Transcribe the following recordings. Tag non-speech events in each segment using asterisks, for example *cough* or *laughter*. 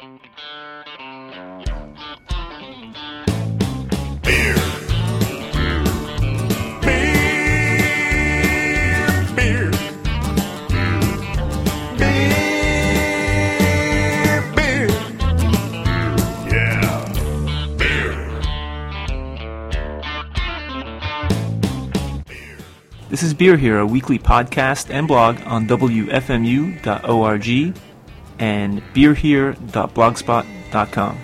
This is Beer Here, a weekly podcast and blog on WFMU.org and beerhere.blogspot.com.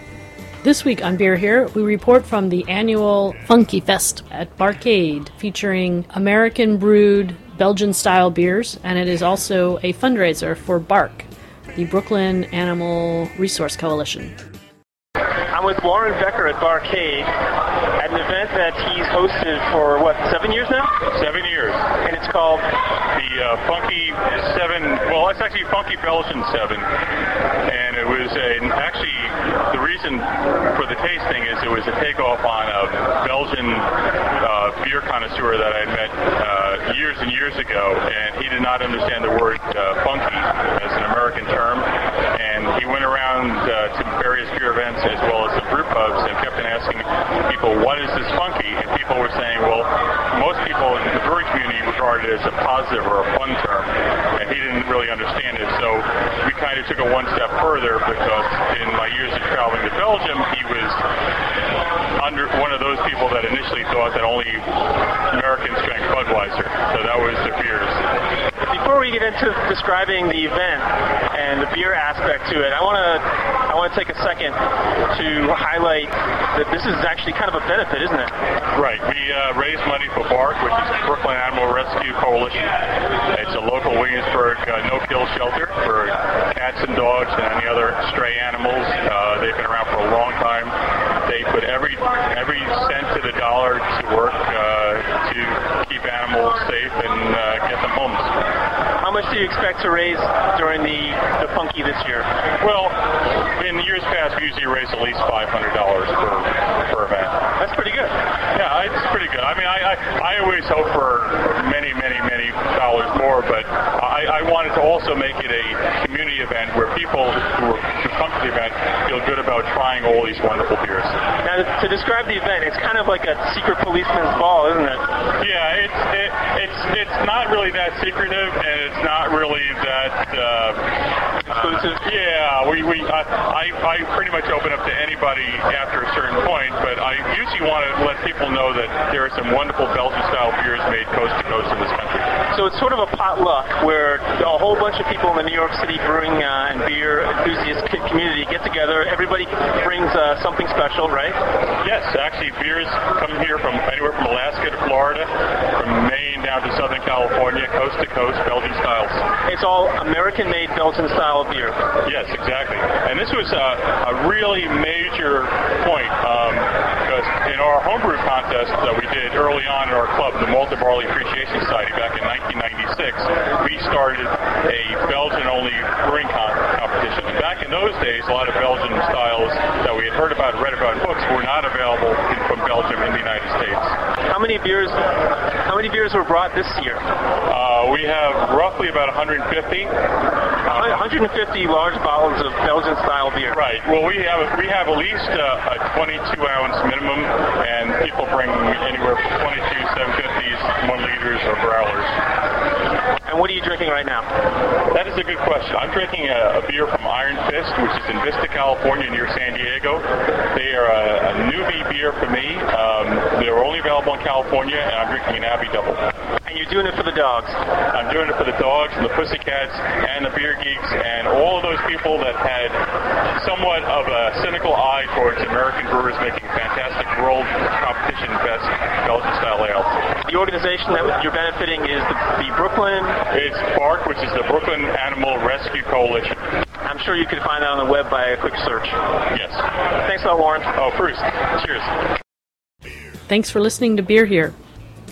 This week on Beer Here, we report from the annual Funky Fest at Barcade, featuring American brewed Belgian style beers, and it is also a fundraiser for BARC, the Brooklyn Animal Resource Coalition. I'm with Warren Becker at Barcade at an event that he's hosted for what seven years now, Seven years. and it's called The uh, Funky Seven, well, it's actually Funky Belgian Seven. And it was a, actually, the reason for the tasting is it was a takeoff on a Belgian uh, beer connoisseur that I met uh, years and years ago. And he did not understand the word uh, funky as an American term. And he went around uh, to various beer events as well as some brew pubs and kept on asking people, what is this funky? And people were saying, well, most people in the brewing community regard it as a positive or a fun term, and he didn't really understand it. So of took it one step further because in my years of traveling to Belgium, he was under one of those people that initially thought that only Americans drank Budweiser. So that was the fears. We get into describing the event and the beer aspect to it, I want to I want to take a second to highlight that this is actually kind of a benefit, isn't it? Right. We uh, raise money for BARC, which is Brooklyn Animal Rescue Coalition. It's a local Williamsburg uh, no-kill shelter for cats and dogs and any other stray animals. Uh, they've been around for a long time. They put every every cent to the dollar to work uh, to keep animals safe and uh, get them homes. How much do you expect to raise during the the funky this year? Well, in years past, we usually raise at least $500 per, per event. That's pretty good. Yeah, it's pretty good. I mean, I, I, I always hope for many, many, many dollars more, but I, I wanted to also make it a community event where people who, are, who come to the event feel good about trying all these wonderful beers. Now, to, describe the event, it's kind of like a secret policeman's ball, isn't it? Yeah, it's it, it's it's not really that secretive, and it's not really that. Uh, Exclusive? *laughs* yeah, we we I, I I pretty much open up to anybody after a certain point, but I usually want to let people know that there are some wonderful Belgian style beers made coast to coast in this country. So it's sort of a potluck where a whole bunch of people in the New York City brewing uh, and beer enthusiast community get together. Everybody brings uh, something special, right? Yes, actually, beers come here from anywhere from Alaska to Florida, from Maine down to Southern California, coast to coast, Belgian styles. It's all American-made Belgian style beer. Yes, exactly. And this was a, a really major point um, because in our homebrew contest that we did early on in our club, the Malted Barley Appreciation Society, back in 1996, we started a Belgian-only brewing competition. And back in those days, a lot of Belgian styles that we had heard about read about in books were not available in, from Belgium in the United States. How many beers? How many beers were brought this year? Uh, we have roughly about 150. 150 large bottles of Belgian style beer. Right. Well, we have we have at least uh, a 22 ounce minimum, and people bring anywhere from 22, 750s, one liters, or growlers. And what are you drinking right now? That is a good question. I'm drinking a, a beer from Iron Fist, which is in Vista, California, near San Diego. They are a, a newbie beer for me. Um, they're only available in California, I'm drinking an Abbey Double. And you're doing it for the dogs. I'm doing it for the dogs and the pussycats and the beer geeks and all of those people that had somewhat of a cynical eye towards American brewers making fantastic world competition best Belgian style ale. The organization that you're benefiting is the, the Brooklyn. It's BARC, which is the Brooklyn Animal Rescue Coalition. I'm sure you can find that on the web by a quick search. Yes. Thanks a lot, Warren. Oh, Bruce, cheers. Thanks for listening to Beer Here.